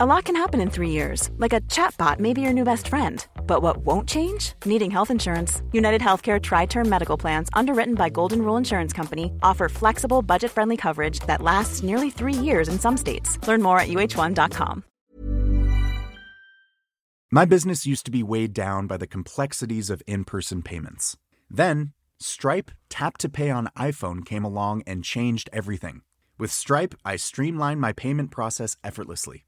A lot can happen in three years, like a chatbot may be your new best friend. But what won't change? Needing health insurance. United Healthcare Tri Term Medical Plans, underwritten by Golden Rule Insurance Company, offer flexible, budget friendly coverage that lasts nearly three years in some states. Learn more at uh1.com. My business used to be weighed down by the complexities of in person payments. Then, Stripe Tap to Pay on iPhone came along and changed everything. With Stripe, I streamlined my payment process effortlessly.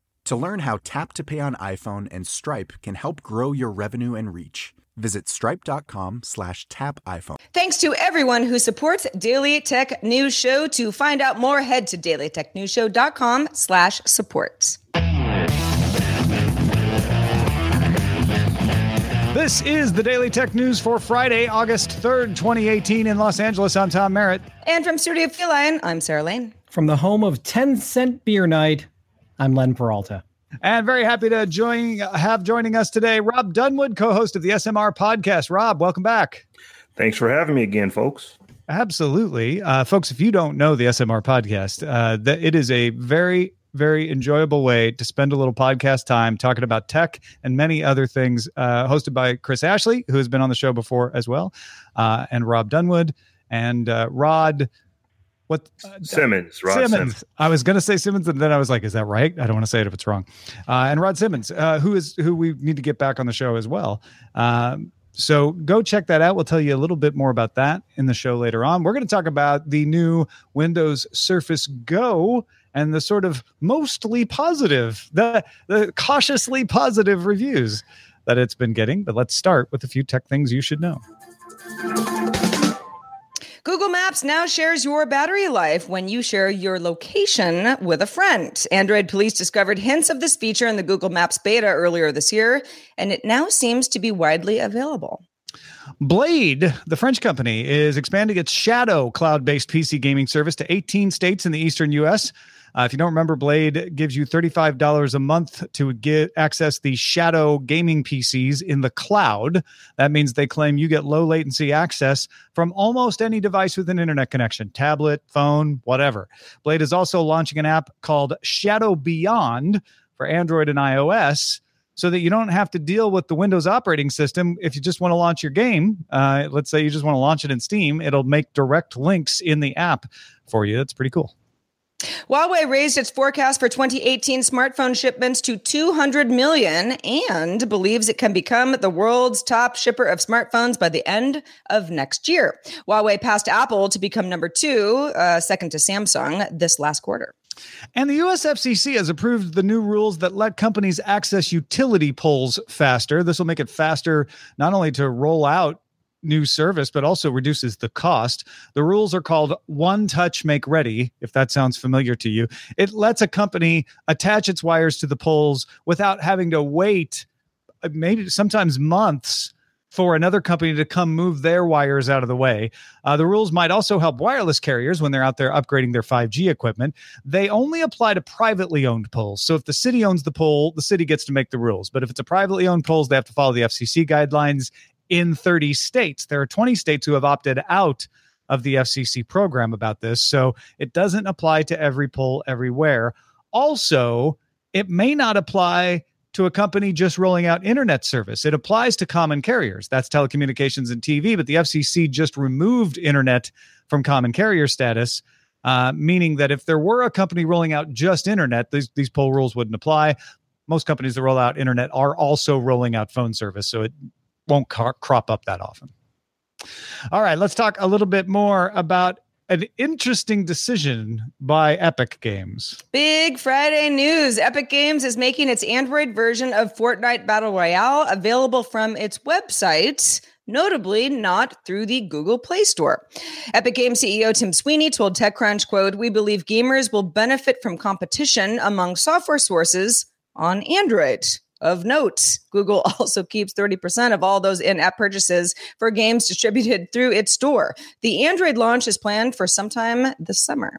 To learn how Tap to Pay on iPhone and Stripe can help grow your revenue and reach, visit stripe.com slash tap iPhone. Thanks to everyone who supports Daily Tech News Show. To find out more, head to dailytechnewsshow.com slash support. This is the Daily Tech News for Friday, August 3rd, 2018 in Los Angeles. I'm Tom Merritt. And from Studio Feline, I'm Sarah Lane. From the home of 10 cent beer night, I'm Len Peralta. And very happy to join have joining us today Rob Dunwood, co-host of the SMR podcast. Rob, welcome back. Thanks for having me again, folks. Absolutely. Uh, folks, if you don't know the SMR podcast, uh, that it is a very very enjoyable way to spend a little podcast time talking about tech and many other things. Uh, hosted by Chris Ashley, who has been on the show before as well, uh, and Rob Dunwood and uh, Rod. What uh, Simmons? Rod Simmons. Simmons. I was going to say Simmons, and then I was like, "Is that right?" I don't want to say it if it's wrong. Uh, and Rod Simmons, uh, who is who we need to get back on the show as well. Um, so go check that out. We'll tell you a little bit more about that in the show later on. We're going to talk about the new Windows Surface Go and the sort of mostly positive, the the cautiously positive reviews that it's been getting. But let's start with a few tech things you should know. Google Maps now shares your battery life when you share your location with a friend. Android police discovered hints of this feature in the Google Maps beta earlier this year, and it now seems to be widely available. Blade, the French company, is expanding its Shadow cloud based PC gaming service to 18 states in the eastern US. Uh, if you don't remember, Blade gives you $35 a month to get access the Shadow gaming PCs in the cloud. That means they claim you get low latency access from almost any device with an internet connection tablet, phone, whatever. Blade is also launching an app called Shadow Beyond for Android and iOS so that you don't have to deal with the Windows operating system. If you just want to launch your game, uh, let's say you just want to launch it in Steam, it'll make direct links in the app for you. That's pretty cool. Huawei raised its forecast for 2018 smartphone shipments to 200 million and believes it can become the world's top shipper of smartphones by the end of next year. Huawei passed Apple to become number two, uh, second to Samsung, this last quarter. And the US FCC has approved the new rules that let companies access utility poles faster. This will make it faster not only to roll out new service, but also reduces the cost. The rules are called One Touch Make Ready, if that sounds familiar to you. It lets a company attach its wires to the poles without having to wait, uh, maybe sometimes months. For another company to come move their wires out of the way. Uh, the rules might also help wireless carriers when they're out there upgrading their 5G equipment. They only apply to privately owned poles. So if the city owns the pole, the city gets to make the rules. But if it's a privately owned poles, they have to follow the FCC guidelines in 30 states. There are 20 states who have opted out of the FCC program about this. So it doesn't apply to every poll everywhere. Also, it may not apply to a company just rolling out internet service. It applies to common carriers. That's telecommunications and TV, but the FCC just removed internet from common carrier status, uh, meaning that if there were a company rolling out just internet, these, these poll rules wouldn't apply. Most companies that roll out internet are also rolling out phone service, so it won't crop up that often. All right, let's talk a little bit more about an interesting decision by Epic Games. Big Friday news. Epic Games is making its Android version of Fortnite Battle Royale available from its website notably not through the Google Play Store. Epic Games CEO Tim Sweeney told TechCrunch, quote, "We believe gamers will benefit from competition among software sources on Android." Of note, Google also keeps 30% of all those in app purchases for games distributed through its store. The Android launch is planned for sometime this summer.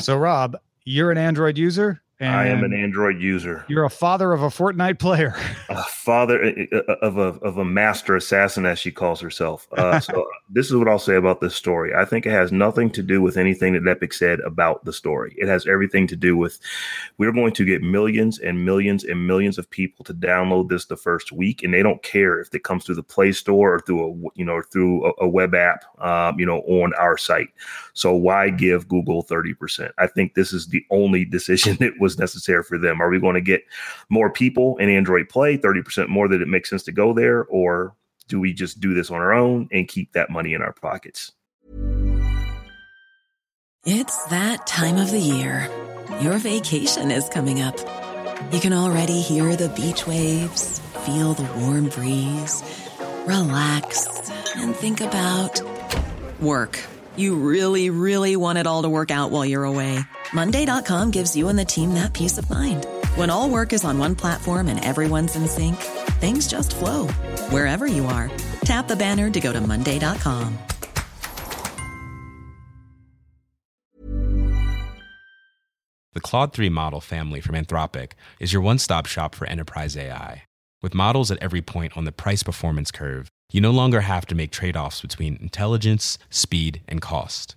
So, Rob, you're an Android user. I am an Android user, You're a father of a Fortnite player. a father uh, uh, of a of a master assassin, as she calls herself. Uh, so this is what I'll say about this story. I think it has nothing to do with anything that Epic said about the story. It has everything to do with we're going to get millions and millions and millions of people to download this the first week, and they don't care if it comes through the Play Store or through a you know through a, a web app, um, you know, on our site. So why give Google thirty percent? I think this is the only decision that was necessary for them. Are we going to get more people in Android Play, 30% more that it makes sense to go there? Or do we just do this on our own and keep that money in our pockets? It's that time of the year. Your vacation is coming up. You can already hear the beach waves, feel the warm breeze, relax, and think about work. You really, really want it all to work out while you're away. Monday.com gives you and the team that peace of mind. When all work is on one platform and everyone's in sync, things just flow wherever you are. Tap the banner to go to Monday.com. The Claude 3 model family from Anthropic is your one stop shop for enterprise AI. With models at every point on the price performance curve, you no longer have to make trade offs between intelligence, speed, and cost.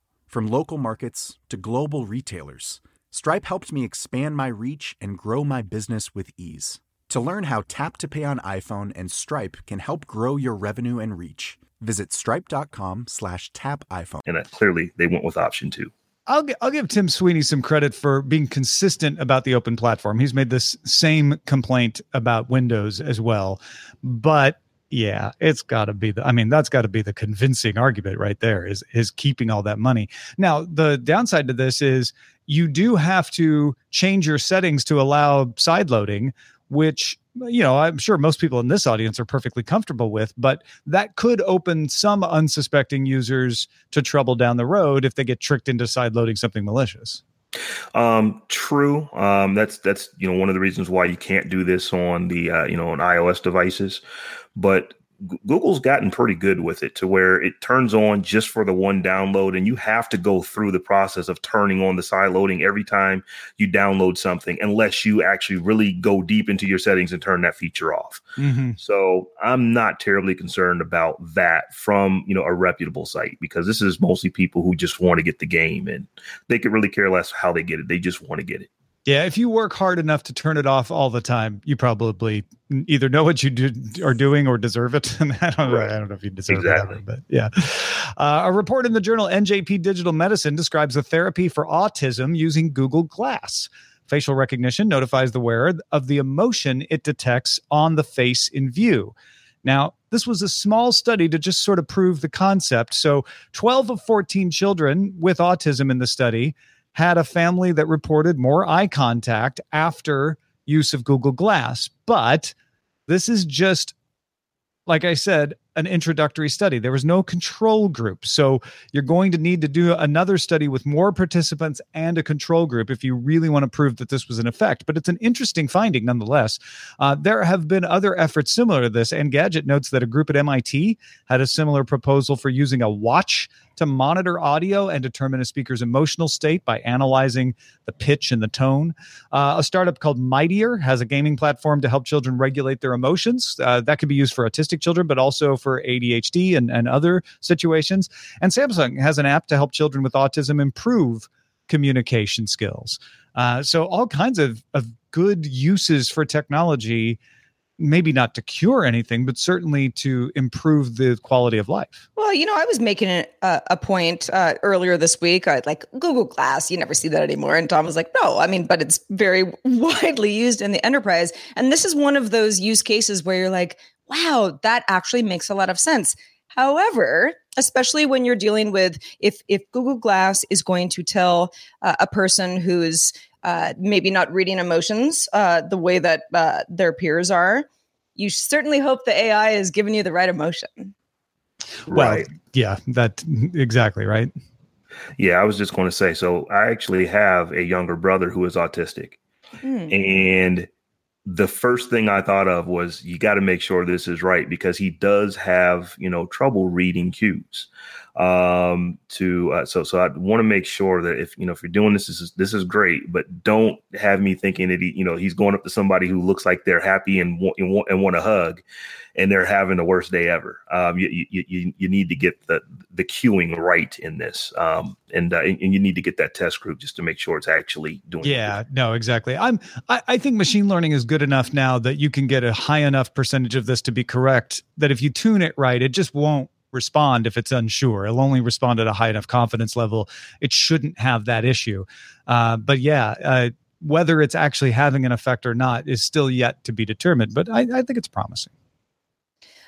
From local markets to global retailers, Stripe helped me expand my reach and grow my business with ease. To learn how Tap to Pay on iPhone and Stripe can help grow your revenue and reach, visit stripe.com slash tap iPhone. And uh, clearly they went with option two. I'll, gi- I'll give Tim Sweeney some credit for being consistent about the open platform. He's made this same complaint about Windows as well. But yeah, it's got to be the I mean, that's got to be the convincing argument right there is is keeping all that money. Now, the downside to this is you do have to change your settings to allow side loading, which you know, I'm sure most people in this audience are perfectly comfortable with, but that could open some unsuspecting users to trouble down the road if they get tricked into side loading something malicious. Um, true. Um, that's that's you know one of the reasons why you can't do this on the uh, you know on iOS devices, but Google's gotten pretty good with it to where it turns on just for the one download, and you have to go through the process of turning on the side loading every time you download something, unless you actually really go deep into your settings and turn that feature off. Mm-hmm. So I'm not terribly concerned about that from you know a reputable site because this is mostly people who just want to get the game and they could really care less how they get it. They just want to get it. Yeah, if you work hard enough to turn it off all the time, you probably either know what you do, are doing or deserve it. And I don't know. Right. I don't know if you deserve Exactly. it, but yeah. Uh, a report in the journal NJP Digital Medicine describes a therapy for autism using Google Glass. Facial recognition notifies the wearer of the emotion it detects on the face in view. Now, this was a small study to just sort of prove the concept. So, 12 of 14 children with autism in the study had a family that reported more eye contact after use of Google Glass. But this is just, like I said, an introductory study. There was no control group. So you're going to need to do another study with more participants and a control group if you really want to prove that this was an effect. But it's an interesting finding nonetheless. Uh, there have been other efforts similar to this. Engadget notes that a group at MIT had a similar proposal for using a watch to monitor audio and determine a speaker's emotional state by analyzing the pitch and the tone. Uh, a startup called Mightier has a gaming platform to help children regulate their emotions. Uh, that could be used for autistic children, but also for ADHD and, and other situations. And Samsung has an app to help children with autism improve communication skills. Uh, so, all kinds of, of good uses for technology maybe not to cure anything, but certainly to improve the quality of life. Well, you know, I was making a, a point uh, earlier this week. Like Google Glass. You never see that anymore. And Tom was like, no, I mean, but it's very widely used in the enterprise. And this is one of those use cases where you're like, wow, that actually makes a lot of sense. However, especially when you're dealing with if if Google Glass is going to tell uh, a person who's uh, maybe not reading emotions uh, the way that uh, their peers are, you certainly hope the AI is giving you the right emotion. Right. Well, yeah, that exactly right. Yeah, I was just going to say. So I actually have a younger brother who is autistic, mm. and the first thing I thought of was you got to make sure this is right because he does have you know trouble reading cues um to uh, so so i want to make sure that if you know if you're doing this this is this is great but don't have me thinking that he you know he's going up to somebody who looks like they're happy and want and want, and want a hug and they're having the worst day ever. Um you you you, need to get the the cueing right in this um and, uh, and you need to get that test group just to make sure it's actually doing yeah no exactly. I'm I, I think machine learning is good enough now that you can get a high enough percentage of this to be correct that if you tune it right it just won't respond if it's unsure. It'll only respond at a high enough confidence level. It shouldn't have that issue. Uh, but yeah, uh, whether it's actually having an effect or not is still yet to be determined. But I, I think it's promising.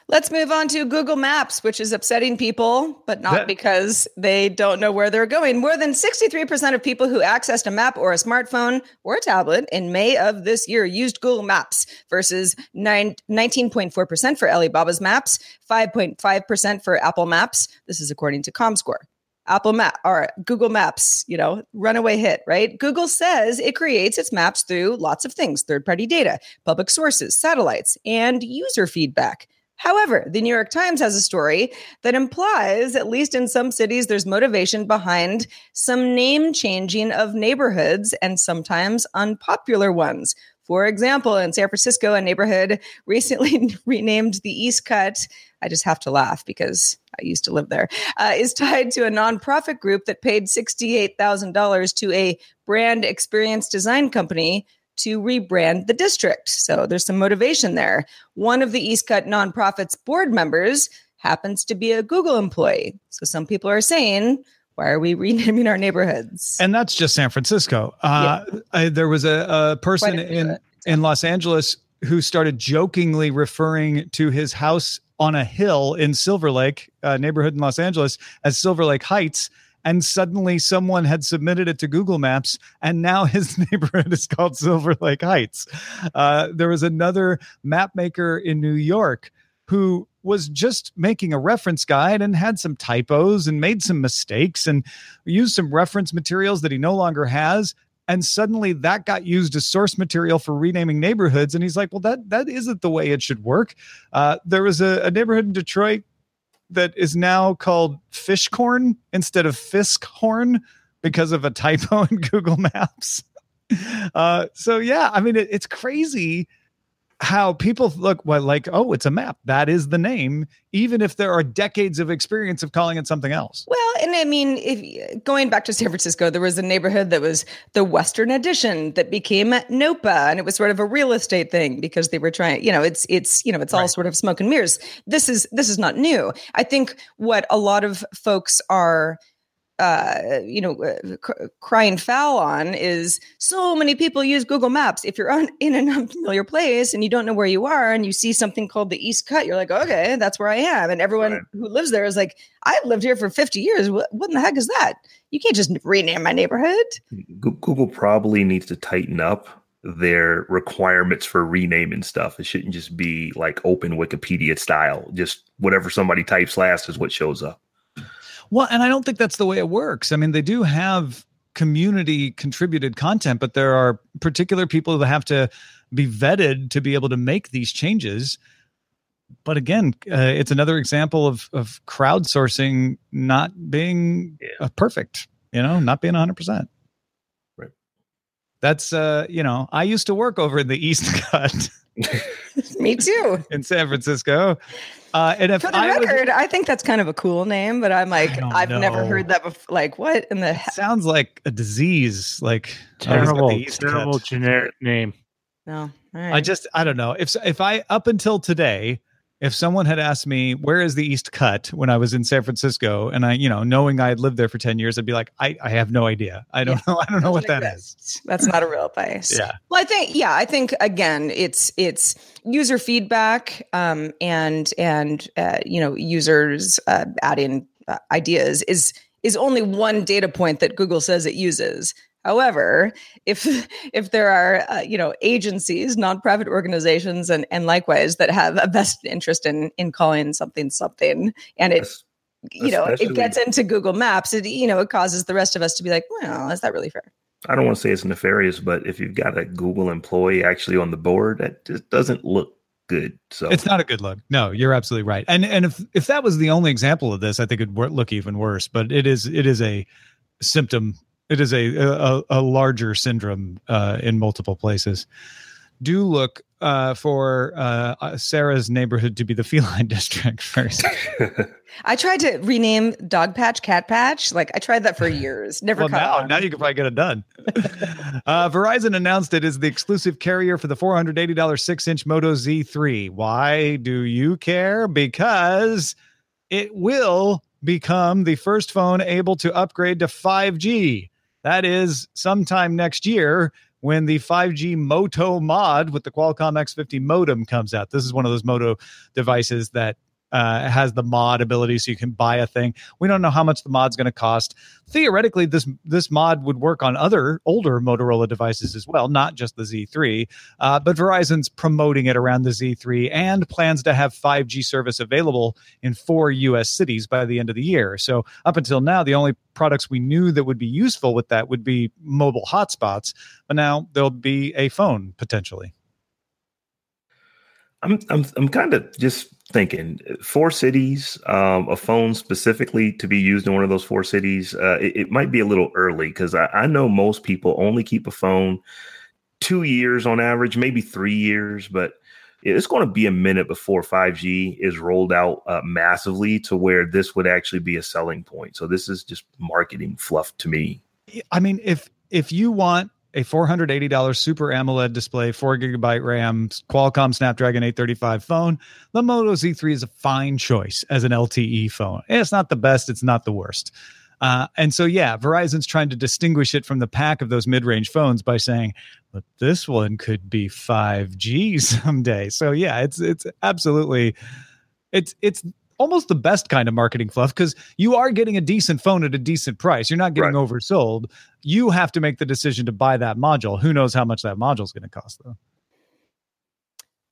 Let's move on to Google Maps, which is upsetting people, but not yeah. because they don't know where they're going. More than 63% of people who accessed a map or a smartphone or a tablet in May of this year used Google Maps versus 9, 19.4% for Alibaba's Maps, 5.5% for Apple Maps. This is according to ComScore. Apple Map or Google Maps, you know, runaway hit, right? Google says it creates its maps through lots of things third party data, public sources, satellites, and user feedback. However, the New York Times has a story that implies, at least in some cities, there's motivation behind some name changing of neighborhoods and sometimes unpopular ones. For example, in San Francisco, a neighborhood recently renamed the East Cut. I just have to laugh because I used to live there. Uh, is tied to a nonprofit group that paid $68,000 to a brand experience design company to rebrand the district. So there's some motivation there. One of the East Cut nonprofit's board members happens to be a Google employee. So some people are saying, why are we renaming our neighborhoods? And that's just San Francisco. Uh, yeah. I, there was a, a person in, in Los Angeles who started jokingly referring to his house on a hill in Silver Lake, uh, neighborhood in Los Angeles, as Silver Lake Heights and suddenly someone had submitted it to Google Maps, and now his neighborhood is called Silver Lake Heights. Uh, there was another map maker in New York who was just making a reference guide and had some typos and made some mistakes and used some reference materials that he no longer has. And suddenly that got used as source material for renaming neighborhoods. And he's like well that that isn't the way it should work. Uh, there was a, a, neighborhood in detroit that is now called Fishkorn instead of Fiskhorn because of a typo in Google Maps. Uh, so yeah, I mean it, it's crazy how people look well, like, oh, it's a map. That is the name, even if there are decades of experience of calling it something else. Well, and I mean, if going back to San Francisco, there was a neighborhood that was the Western Addition that became NOPA, and it was sort of a real estate thing because they were trying. You know, it's it's you know, it's all right. sort of smoke and mirrors. This is this is not new. I think what a lot of folks are uh, you know, uh, c- crying foul on is so many people use Google Maps. If you're on, in an unfamiliar place and you don't know where you are and you see something called the East Cut, you're like, okay, that's where I am. And everyone right. who lives there is like, I've lived here for 50 years. What, what in the heck is that? You can't just rename my neighborhood. Google probably needs to tighten up their requirements for renaming stuff. It shouldn't just be like open Wikipedia style. Just whatever somebody types last is what shows up. Well, and I don't think that's the way it works. I mean, they do have community contributed content, but there are particular people that have to be vetted to be able to make these changes. but again, uh, it's another example of of crowdsourcing not being uh, perfect. You know, not being hundred percent. Right. That's uh, you know, I used to work over in the East Cut Me too. in San Francisco, uh, and if For the I was- record, I think that's kind of a cool name, but I'm like, I've never heard that before. Like, what in the heck? sounds like a disease. Like he's got Terrible, the East terrible Cut. generic name. No. All right. I just I don't know if if I up until today, if someone had asked me where is the East Cut when I was in San Francisco, and I you know knowing I had lived there for ten years, I'd be like I I have no idea. I don't know. I don't know what that is. That's not a real place. Yeah. Well, I think yeah, I think again, it's it's user feedback um, and and uh, you know users uh, adding uh, ideas is is only one data point that Google says it uses. However, if if there are uh, you know agencies, nonprofit organizations, and and likewise that have a vested interest in in calling something something, and it That's- you know it gets into Google Maps, it you know it causes the rest of us to be like, well, is that really fair? I don't want to say it's nefarious, but if you've got a Google employee actually on the board, that just doesn't look good. So It's not a good look. No, you're absolutely right. And and if if that was the only example of this, I think it'd wor- look even worse. But it is it is a symptom. It is a a, a larger syndrome uh, in multiple places. Do look uh, for uh, uh, Sarah's neighborhood to be the feline district first. I tried to rename Dog Patch Cat Patch. Like I tried that for years. Never well, caught now, on. now you can probably get it done. uh, Verizon announced it is the exclusive carrier for the $480 six inch Moto Z3. Why do you care? Because it will become the first phone able to upgrade to 5G. That is sometime next year when the 5G Moto mod with the Qualcomm X50 modem comes out. This is one of those Moto devices that uh, has the mod ability, so you can buy a thing. We don't know how much the mod's going to cost. Theoretically, this this mod would work on other older Motorola devices as well, not just the Z3. Uh, but Verizon's promoting it around the Z3 and plans to have 5G service available in four U.S. cities by the end of the year. So up until now, the only products we knew that would be useful with that would be mobile hotspots. But now there'll be a phone potentially. I'm I'm I'm kind of just thinking four cities, um, a phone specifically to be used in one of those four cities. Uh, it, it might be a little early because I, I know most people only keep a phone two years on average, maybe three years, but it's going to be a minute before 5G is rolled out uh, massively to where this would actually be a selling point. So this is just marketing fluff to me. I mean, if if you want a four hundred eighty dollars Super AMOLED display, four gigabyte RAM, Qualcomm Snapdragon eight thirty five phone, the Moto Z3 is a fine choice as an LTE phone. It's not the best, it's not the worst. Uh, and so, yeah, Verizon's trying to distinguish it from the pack of those mid range phones by saying, but this one could be 5G someday. So, yeah, it's it's absolutely it's it's almost the best kind of marketing fluff because you are getting a decent phone at a decent price. You're not getting Right. oversold. You have to make the decision to buy that module. Who knows how much that module is going to cost, though?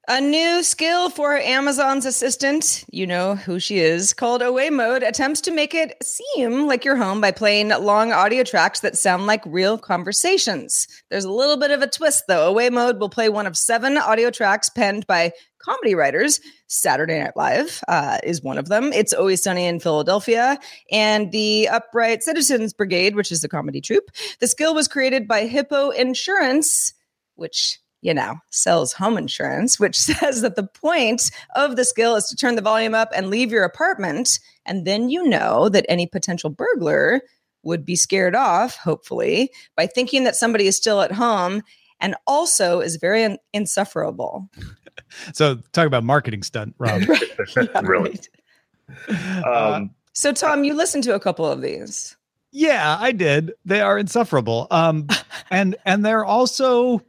A new skill for Amazon's assistant, you know who she is, called Away Mode, attempts to make it seem like you're home by playing long audio tracks that sound like real conversations. There's a little bit of a twist, though. Away Mode will play one of seven audio tracks penned by comedy writers. Saturday Night Live uh, is one of them. It's Always Sunny in Philadelphia and the Upright Citizens Brigade, which is the comedy troupe. The skill was created by Hippo Insurance, which you know, sells home insurance, which says that the point of the skill is to turn the volume up and leave your apartment. And then you know that any potential burglar would be scared off, hopefully, by thinking that somebody is still at home and also is very un- insufferable. So, talk about marketing stunt, Rob. Yeah, Really? right. Uh, Um, So, Tom, you listened to a couple of these. Yeah, I did. They are insufferable. Um, and and they're also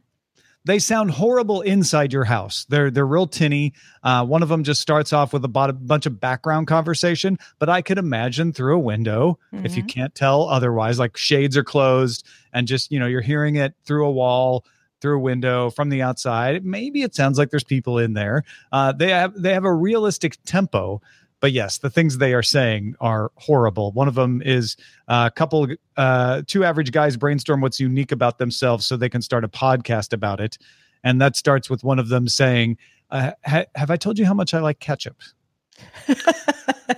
they sound horrible inside your house. They're they're real tinny. Uh, one of them just starts off with a bunch of background conversation, but I could imagine through a window if you can't tell otherwise, like shades are closed and just you know you're hearing it through a wall. Through a window from the outside, maybe it sounds like there's people in there. Uh, they have they have a realistic tempo, but yes, the things they are saying are horrible. One of them is a couple, uh, two average guys brainstorm what's unique about themselves so they can start a podcast about it. And that starts with one of them saying, Uh, ha- have I told you how much I like ketchup?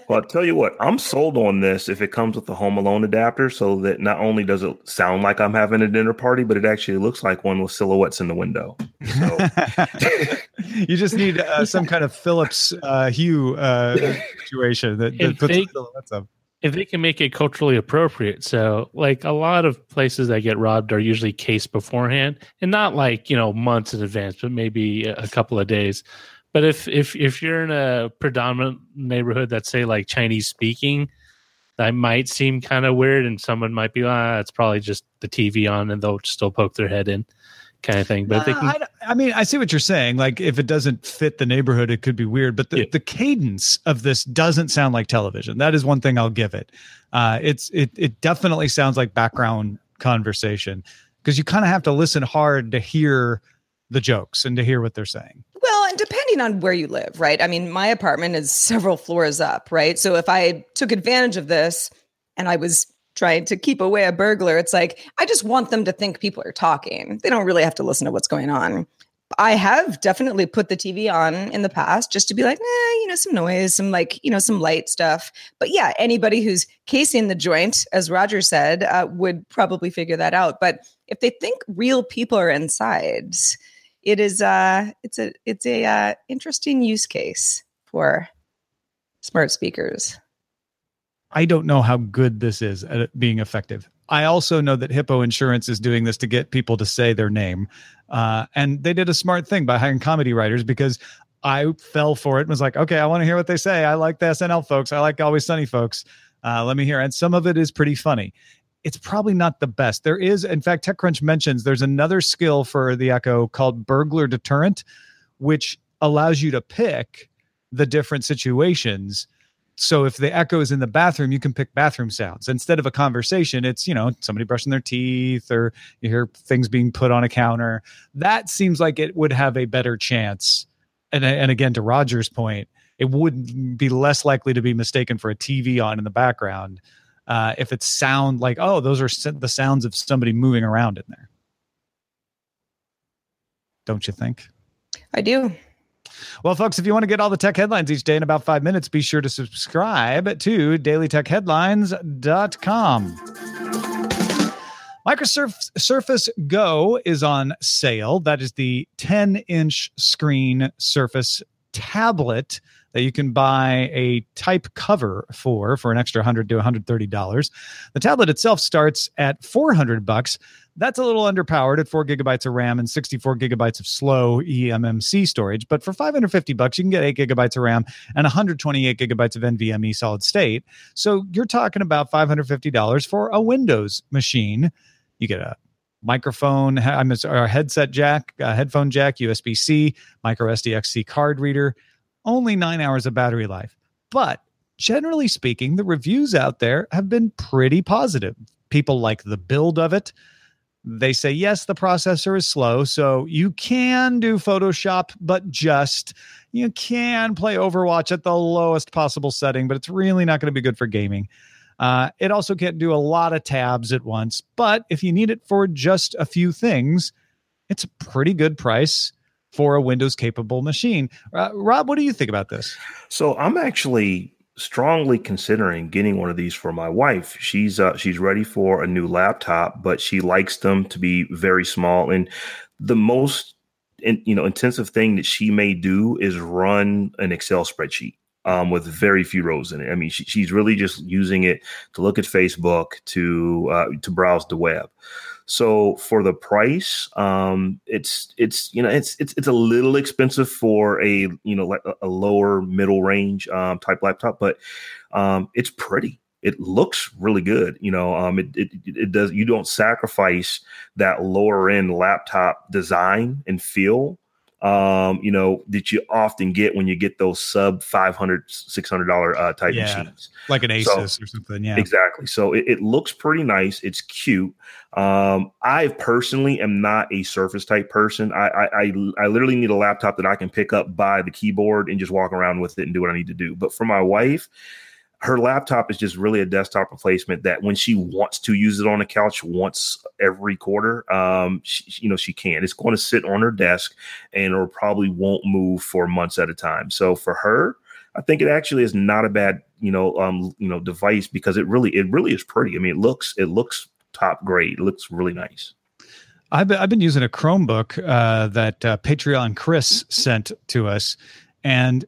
well, I'll tell you what, I'm sold on this if it comes with the Home Alone adapter so that not only does it sound like I'm having a dinner party, but it actually looks like one with silhouettes in the window. So. you just need uh, some kind of Philips uh, Hue uh, situation that, that puts they, silhouettes up. If they can make it culturally appropriate. So, like a lot of places that get robbed are usually cased beforehand and not like, you know, months in advance, but maybe a couple of days but if if if you're in a predominant neighborhood that's say like Chinese speaking, that might seem kind of weird, and someone might be, ah, it's probably just the TV on, and they'll still poke their head in, kind of thing. But uh, they can. I, I, mean, I see what you're saying. Like, if it doesn't fit the neighborhood, it could be weird. But the, yeah. the cadence of this doesn't sound like television. That is one thing I'll give it. Uh, it's it it definitely sounds like background conversation because you kind of have to listen hard to hear the jokes and to hear what they're saying. Well, and depending on where you live, right? I mean, my apartment is several floors up, right? So if I took advantage of this and I was trying to keep away a burglar, it's like I just want them to think people are talking. They don't really have to listen to what's going on. I have definitely put the TV on in the past just to be like, you know, some noise, some like, you know, some light stuff. But yeah, anybody who's casing the joint, as Roger said, uh, would probably figure that out. But if they think real people are inside, it is uh it's a it's a uh, interesting use case for smart speakers. I don't know how good this is at being effective. I also know that Hippo Insurance is doing this to get people to say their name. Uh, and they did a smart thing by hiring comedy writers because I fell for it and was like, okay, I want to hear what they say. I like the SNL folks. I like Always Sunny folks. Uh, let me hear. And some of it is pretty funny it's probably not the best. There is, in fact, TechCrunch mentions there's another skill for the Echo called burglar deterrent, which allows you to pick the different situations. So if the echo is in the bathroom, you can pick bathroom sounds instead of a conversation. It's you know somebody brushing their teeth or you hear things being put on a counter. That seems like it would have a better chance. And and again, to Roger's point, it would be less likely to be mistaken for a TV on in the background uh, if it sound like oh those are the sounds of somebody moving around in there don't you think i do well, folks, if you want to get all the tech headlines each day in about five minutes, be sure to subscribe to dailytechheadlines.com. Microsoft Surface Go is on sale. That is the 10 inch screen Surface tablet that you can buy a type cover for for an extra 100 to 130 dollars. The tablet itself starts at 400 bucks. That's a little underpowered at four gigabytes of RAM and 64 gigabytes of slow eMMC storage. But for 550 bucks, you can get eight gigabytes of RAM and 128 gigabytes of NVMe solid state. So you're talking about $550 for a Windows machine. You get a microphone, I'm a headset jack, a headphone jack, USB C, micro SDXC card reader, only nine hours of battery life. But generally speaking, the reviews out there have been pretty positive. People like the build of it. They say, yes, the processor is slow. So you can do Photoshop, but just you can play Overwatch at the lowest possible setting, but it's really not going to be good for gaming. Uh, it also can't do a lot of tabs at once, but if you need it for just a few things, it's a pretty good price for a Windows capable machine. Uh, Rob, what do you think about this? So I'm actually strongly considering getting one of these for my wife. She's uh, she's ready for a new laptop, but she likes them to be very small. And the most in, you know intensive thing that she may do is run an Excel spreadsheet. Um, with very few rows in it. I mean, she, she's really just using it to look at Facebook, to uh, to browse the web. So for the price, um, it's it's you know it's it's it's a little expensive for a you know like a, lower middle range um, type laptop, but um, it's pretty. It looks really good. You know, um, it, it it does. You don't sacrifice that lower end laptop design and feel um, you know, that you often get when you get those sub 500 $600 uh, type yeah, machines. Like an Asus so, or something. Yeah. Exactly. So it, it, looks pretty nice. It's cute. Um, I personally am not a Surface type person. I, I, I, I literally need a laptop that I can pick up by the keyboard and just walk around with it and do what I need to do. But for my wife, her laptop is just really a desktop replacement that when she wants to use it on the couch once every quarter um she, you know she can. It's going to sit on her desk and it probably won't move for months at a time. So for her i think it actually is not a bad you know um you know device because it really it really is pretty. I mean it looks it looks top grade. It looks really nice. I've been, I've been using a Chromebook uh, that uh, Patreon Chris sent to us, and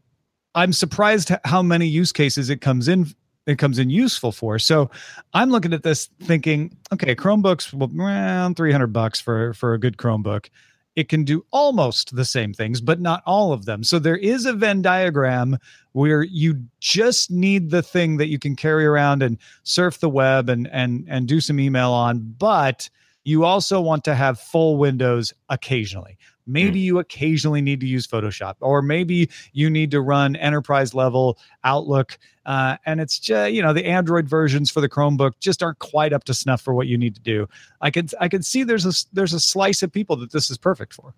I'm surprised how many use cases it comes in it comes in useful for. So I'm looking at this thinking, okay, Chromebooks well, around 300 bucks for for a good Chromebook. It can do almost the same things, but not all of them. So there is a Venn diagram where you just need the thing that you can carry around and surf the web and and and do some email on, but you also want to have full windows occasionally. Maybe mm. you occasionally need to use Photoshop, or maybe you need to run enterprise level Outlook. Uh, and it's just, you know, the Android versions for the Chromebook just aren't quite up to snuff for what you need to do. I can I can see there's a there's a slice of people that this is perfect for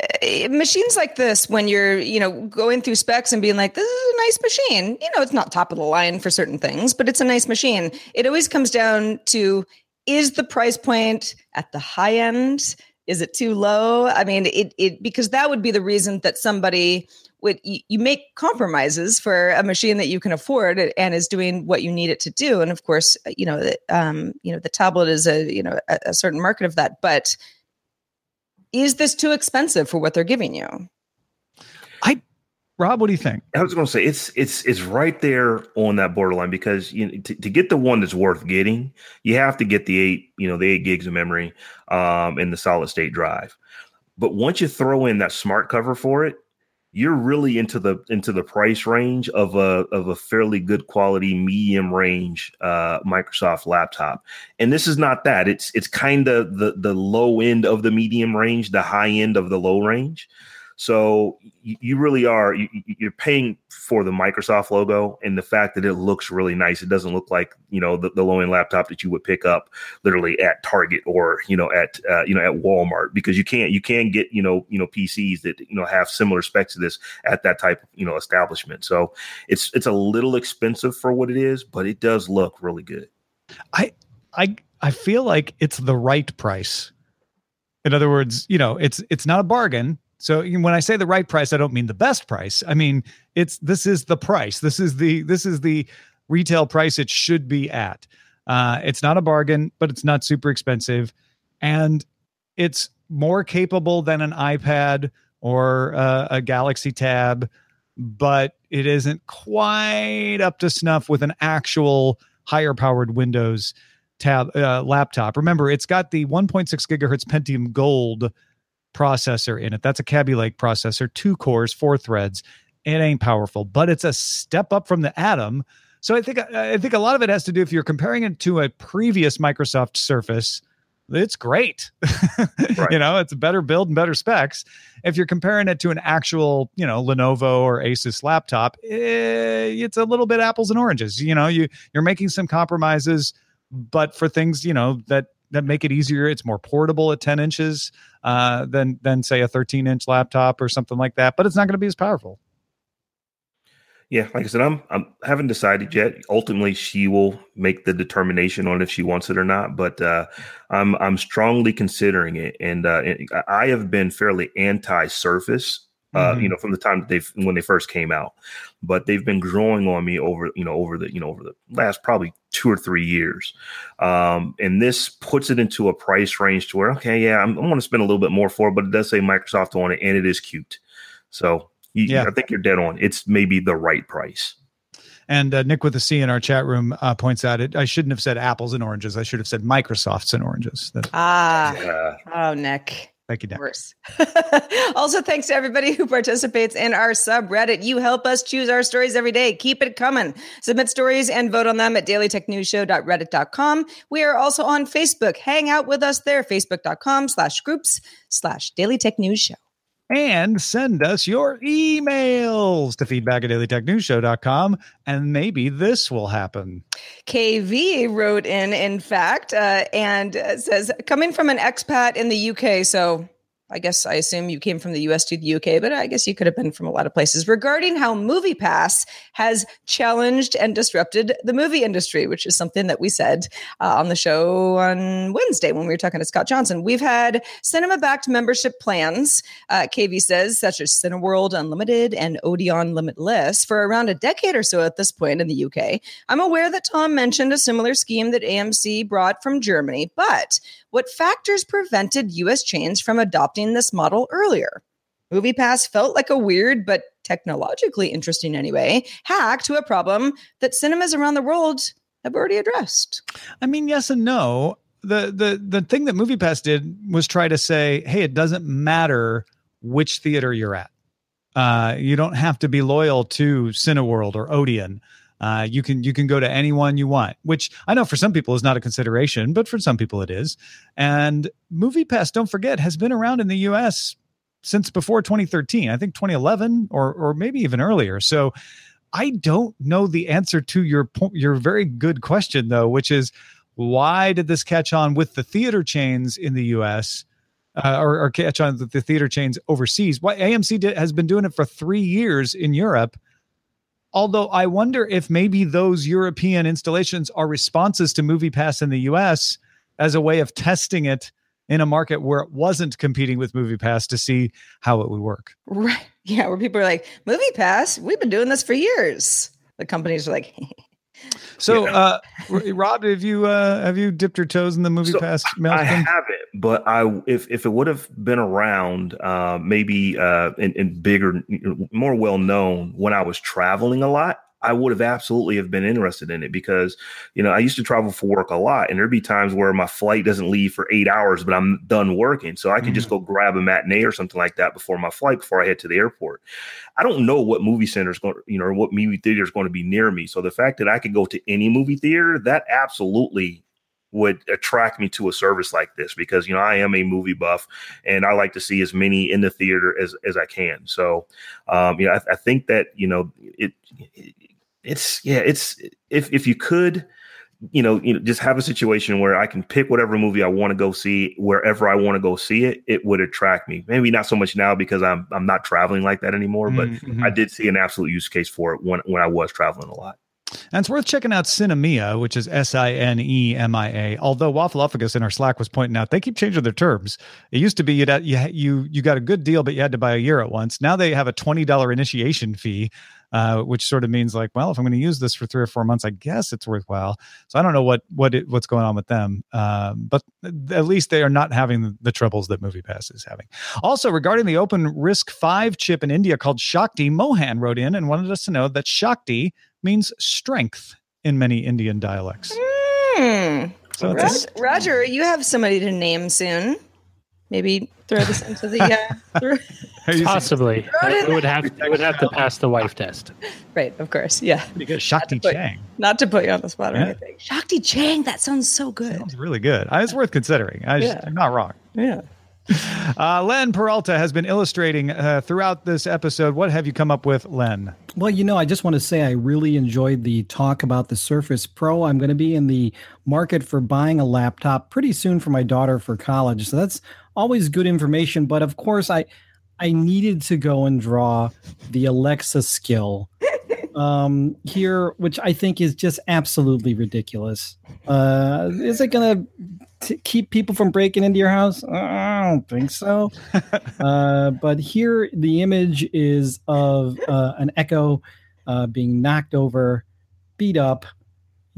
uh, machines like this when you're you know going through specs and being like this is a nice machine you know it's not top of the line for certain things but it's a nice machine it always comes down to is the price point at the high end is it too low? I mean, it it because that would be the reason that somebody would you, you make compromises for a machine that you can afford and is doing what you need it to do. And of course, you know, the, um, you know, the tablet is a you know a, a certain market of that. But is this too expensive for what they're giving you? Rob, what do you think? I was going to say it's it's it's right there on that borderline because you to, to get the one that's worth getting, you have to get the eight you know the eight gigs of memory um, and the solid state drive. But once you throw in that smart cover for it, you're really into the into the price range of a of a fairly good quality medium range uh, Microsoft laptop. And this is not that. It's it's kind of the the low end of the medium range, the high end of the low range. So you, really are you, you're paying for the Microsoft logo and the fact that it looks really nice. It doesn't look like you know the, the low end laptop that you would pick up literally at Target or you know at uh, you know at Walmart because you can't you can get you know you know PCs that you know have similar specs to this at that type of you know establishment. So it's it's a little expensive for what it is, but it does look really good. I I I feel like it's the right price. In other words, you know, it's it's not a bargain so when I say the right price, I don't mean the best price. I mean it's this is the price. This is the this is the retail price it should be at. Uh, it's not a bargain, but it's not super expensive, and it's more capable than an iPad or uh, a Galaxy Tab, but it isn't quite up to snuff with an actual higher powered Windows tab uh, laptop. Remember, it's got the 1.6 gigahertz Pentium Gold processor in it. That's a Kaby Lake processor, two cores, four threads. It ain't powerful, but it's a step up from the Atom. So I think I think a lot of it has to do if you're comparing it to a previous Microsoft Surface, it's great. right. You know, it's a better build and better specs. If you're comparing it to an actual, you know, Lenovo or Asus laptop, eh, it's a little bit apples and oranges. You know, you you're making some compromises, but for things, you know, that that make it easier. It's more portable at 10 inches uh, than than say a 13 inch laptop or something like that. But it's not going to be as powerful. Yeah, like I said, I'm I haven't decided yet. Ultimately, she will make the determination on if she wants it or not. But uh, I'm I'm strongly considering it, and uh, I have been fairly anti-Surface uh, mm-hmm. you know, from the time that they've when they first came out. But they've been growing on me over, you know, over the, you know, over the last probably two or three years. Um, and this puts it into a price range to where, okay, yeah, I'm, I'm going to spend a little bit more for it, but it does say Microsoft on it and it is cute. So you, yeah. I think you're dead on. It's maybe the right price. And uh, Nick with a C in our chat room uh, points out it. I shouldn't have said apples and oranges. I should have said Microsofts and oranges. That, ah, yeah. oh, Nick. Thank you, Dan. Worse. also, thanks to everybody who participates in our subreddit. You help us choose our stories every day. Keep it coming. Submit stories and vote on them at dailytechnewsshow.reddit.com. We are also on Facebook. Hang out with us there, facebook.com slash groups slash Daily Tech News Show and send us your emails to feedback at dailytechnewsshow.com and maybe this will happen. Kv wrote in in fact uh, and uh, says coming from an expat in the uk so I guess I assume you came from the US to the UK, but I guess you could have been from a lot of places regarding how MoviePass has challenged and disrupted the movie industry, which is something that we said uh, on the show on Wednesday when we were talking to Scott Johnson. We've had cinema backed membership plans, uh, KV says, such as Cineworld Unlimited and Odeon Limitless for around a decade or so at this point in the UK. I'm aware that Tom mentioned a similar scheme that AMC brought from Germany, but what factors prevented US chains from adopting this model earlier? MoviePass felt like a weird but technologically interesting anyway hack to a problem that cinemas around the world have already addressed. I mean, yes and no. The the the thing that MoviePass did was try to say, hey, it doesn't matter which theater you're at. Uh, you don't have to be loyal to Cineworld or Odeon. Uh, you can you can go to anyone you want, which I know for some people is not a consideration, but for some people it is. And MoviePass, don't forget, has been around in the U.S. since before 2013. I think 2011 or or maybe even earlier. So I don't know the answer to your po- your very good question though, which is why did this catch on with the theater chains in the U.S. Uh, or, or catch on with the theater chains overseas? Why AMC did, has been doing it for three years in Europe Although I wonder if maybe those European installations are responses to MoviePass in the US as a way of testing it in a market where it wasn't competing with MoviePass to see how it would work. Right. Yeah, where people are like, MoviePass, we've been doing this for years. The companies are like, So, uh, Rob, have you uh, have you dipped your toes in the movie So, pass? I haven't, but I if if it would have been around, uh, maybe uh, and, and bigger, more well known when I was traveling a lot, I would have absolutely have been interested in it because you know I used to travel for work a lot, and there'd be times where my flight doesn't leave for eight hours, but I'm done working, so I could just go grab a matinee or something like that before my flight before I head to the airport. I don't know what movie center is going, you know, or what movie theater is going to be near me. So the fact that I could go to any movie theater, that absolutely would attract me to a service like this because you know I am a movie buff and I like to see as many in the theater as as I can. So, um, you know, I, I think that you know it, it it's yeah, it's if if you could. You know, you know, just have a situation where I can pick whatever movie I want to go see wherever I want to go see it. It would attract me. Maybe not so much now because I'm I'm not traveling like that anymore. But Mhm. I did see an absolute use case for it when when I was traveling a lot. And it's worth checking out Sinemia, which is S I N E M I A. Although Waffleophagus in our Slack was pointing out they keep changing their terms. It used to be you'd, you you you got a good deal, but you had to buy a year at once. Now they have a twenty dollar initiation fee, uh, which sort of means like, well, if I'm going to use this for three or four months, I guess it's worthwhile. So I don't know what what it, what's going on with them, um, but at least they are not having the, the troubles that MoviePass is having. Also, regarding the Open RISC-V chip in India called Shakti, Mohan wrote in and wanted us to know that Shakti means strength in many Indian dialects. hmm. So it's a- Roger, you have somebody to name soon. Maybe throw this into the uh, through- Are you Possibly, Throw it would have it would have to pass the wife test. right, of course, yeah. pretty good? Shakti But- Chang. Not to put you on the spot or Yeah. anything. Shakti Chang, that sounds so good. Sounds really good. It's worth considering. I just, Yeah. I'm not wrong. Yeah. Uh, Len Peralta has been illustrating uh, throughout this episode. What have you come up with, Len? Well, you know, I just want to say I really enjoyed the talk about the Surface Pro. I'm going to be in the market for buying a laptop pretty soon for my daughter for college. So that's always good information. But of course, I I needed to go and draw the Alexa skill um, here, which I think is just absolutely ridiculous. Uh, is it going to keep people from breaking into your house? I don't think so. uh, but here, the image is of uh, an Echo uh, being knocked over, beat up.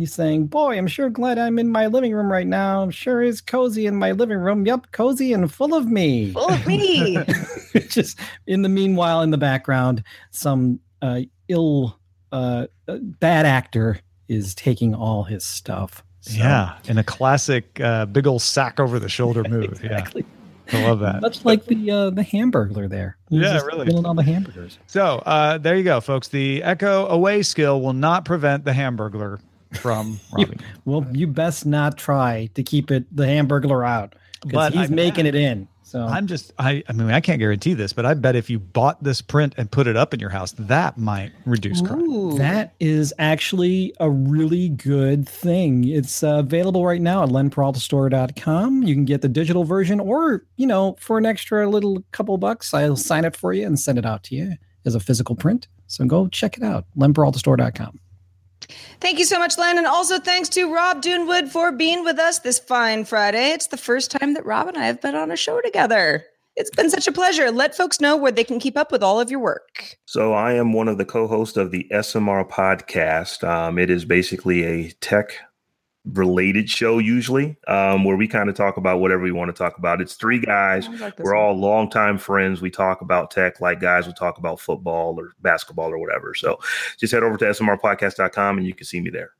He's saying, "Boy, I'm sure glad I'm in my living room right now. Sure is cozy in my living room. Yep, cozy and full of me." Full of me. Just in the meanwhile, in the background, some uh, ill, uh, uh, bad actor is taking all his stuff. So- Yeah, in a classic uh, big old sack over the shoulder move. exactly. Yeah, I love that. Much like the uh, the Hamburglar there. He was Yeah, just really. Killing all the hamburgers. So uh, there you go, folks. The Echo Away skill will not prevent the Hamburglar from robbing. Well, you best not try to keep it the Hamburglar out But because he's I'm making it in. So I'm just I I mean I can't guarantee this, but I bet if you bought this print and put it up in your house, that might reduce crime. Ooh. That is actually a really good thing. It's uh, available right now at lenperaltastore.com. You can get the digital version, or, you know, for an extra little couple bucks, I'll sign it for you and send it out to you as a physical print. So go check it out, lenperaltastore.com. Thank you so much, Len. And also thanks to Rob Dunewood for being with us this fine Friday. It's the first time that Rob and I have been on a show together. It's been such a pleasure. Let folks know where they can keep up with all of your work. So I am one of the co-hosts of the SMR podcast. Um, it is basically a tech related show usually um, where we kind of talk about whatever we want to talk about. It's three guys. Like we're one. all longtime friends. We talk about tech like guys will talk about football or basketball or whatever. So just head over to smrpodcast.com and you can see me there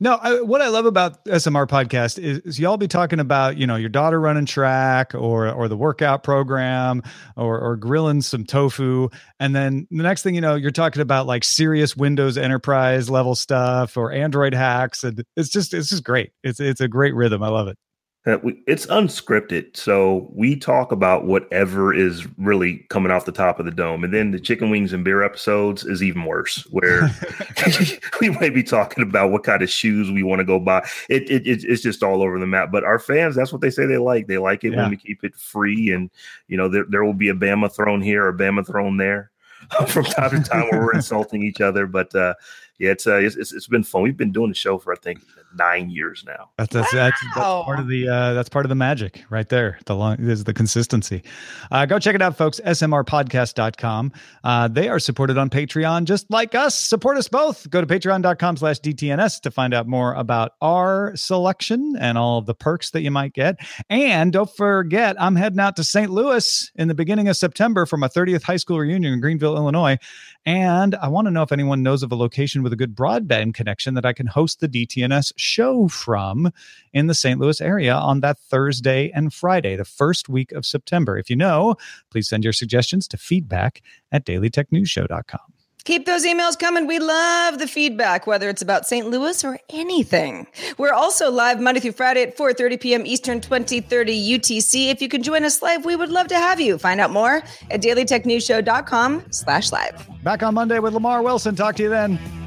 No, I, what I love about SMR podcast is, is y'all be talking about you know your daughter running track or or the workout program or or grilling some tofu, and then the next thing you know, you're talking about like serious Windows Enterprise level stuff or Android hacks, and it's just it's just great. It's it's a great rhythm. I love it. It's unscripted so we talk about whatever is really coming off the top of the dome and then the chicken wings and beer episodes is even worse where we might be talking about what kind of shoes we want to go buy. It, it, it it's just all over the map but our fans that's what they say they like. They like it Yeah. when we keep it free and you know there, there will be a bama thrown here or bama thrown there from time to time where we're insulting each other but uh yeah it's uh it's, it's, it's been fun. We've been doing the show for i think nine years now That's that's, that's, that's Wow. part of the uh, that's part of the magic right there. The long is the consistency. Uh, go check it out, folks. SMRpodcast.com. Uh, they are supported on Patreon, just like us. Support us both. Go to patreon.com slash DTNS to find out more about our selection and all of the perks that you might get. And don't forget, I'm heading out to St. Louis in the beginning of September for my 30th high school reunion in Greenville, Illinois. And I want to know if anyone knows of a location with a good broadband connection that I can host the DTNS show from in the St. Louis area on that Thursday and Friday, the first week of September. If you know, please send your suggestions to feedback at dailytechnewsshow.com. Keep those emails coming. We love the feedback, whether it's about St. Louis or anything. We're also live Monday through Friday at 4.30 p.m. Eastern, 2030 UTC. If you can join us live, we would love to have you. Find out more at dailytechnewsshow.com slash live. Back on Monday with Lamar Wilson. Talk to you then.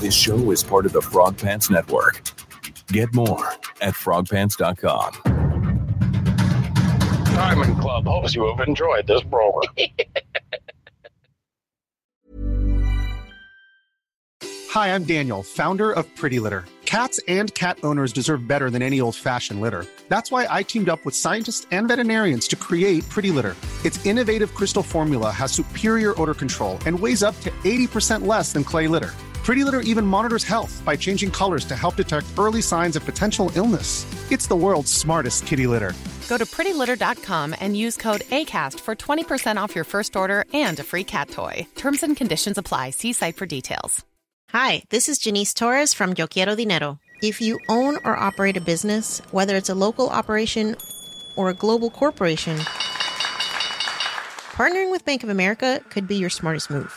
This show is part of the Frog Pants Network. Get more at frogpants.com. Diamond Club hopes you have enjoyed this program. Hi, I'm Daniel, founder of Pretty Litter. Cats and cat owners deserve better than any old fashioned litter. That's why I teamed up with scientists and veterinarians to create Pretty Litter. Its innovative crystal formula has superior odor control and weighs up to 80% less than clay litter. Pretty Litter even monitors health by changing colors to help detect early signs of potential illness. It's the world's smartest kitty litter. Go to prettylitter.com and use code ACAST for 20% off your first order and a free cat toy. Terms and conditions apply. See site for details. Hi, this is Janice Torres from Yo Quiero Dinero. If you own or operate a business, whether it's a local operation or a global corporation, partnering with Bank of America could be your smartest move.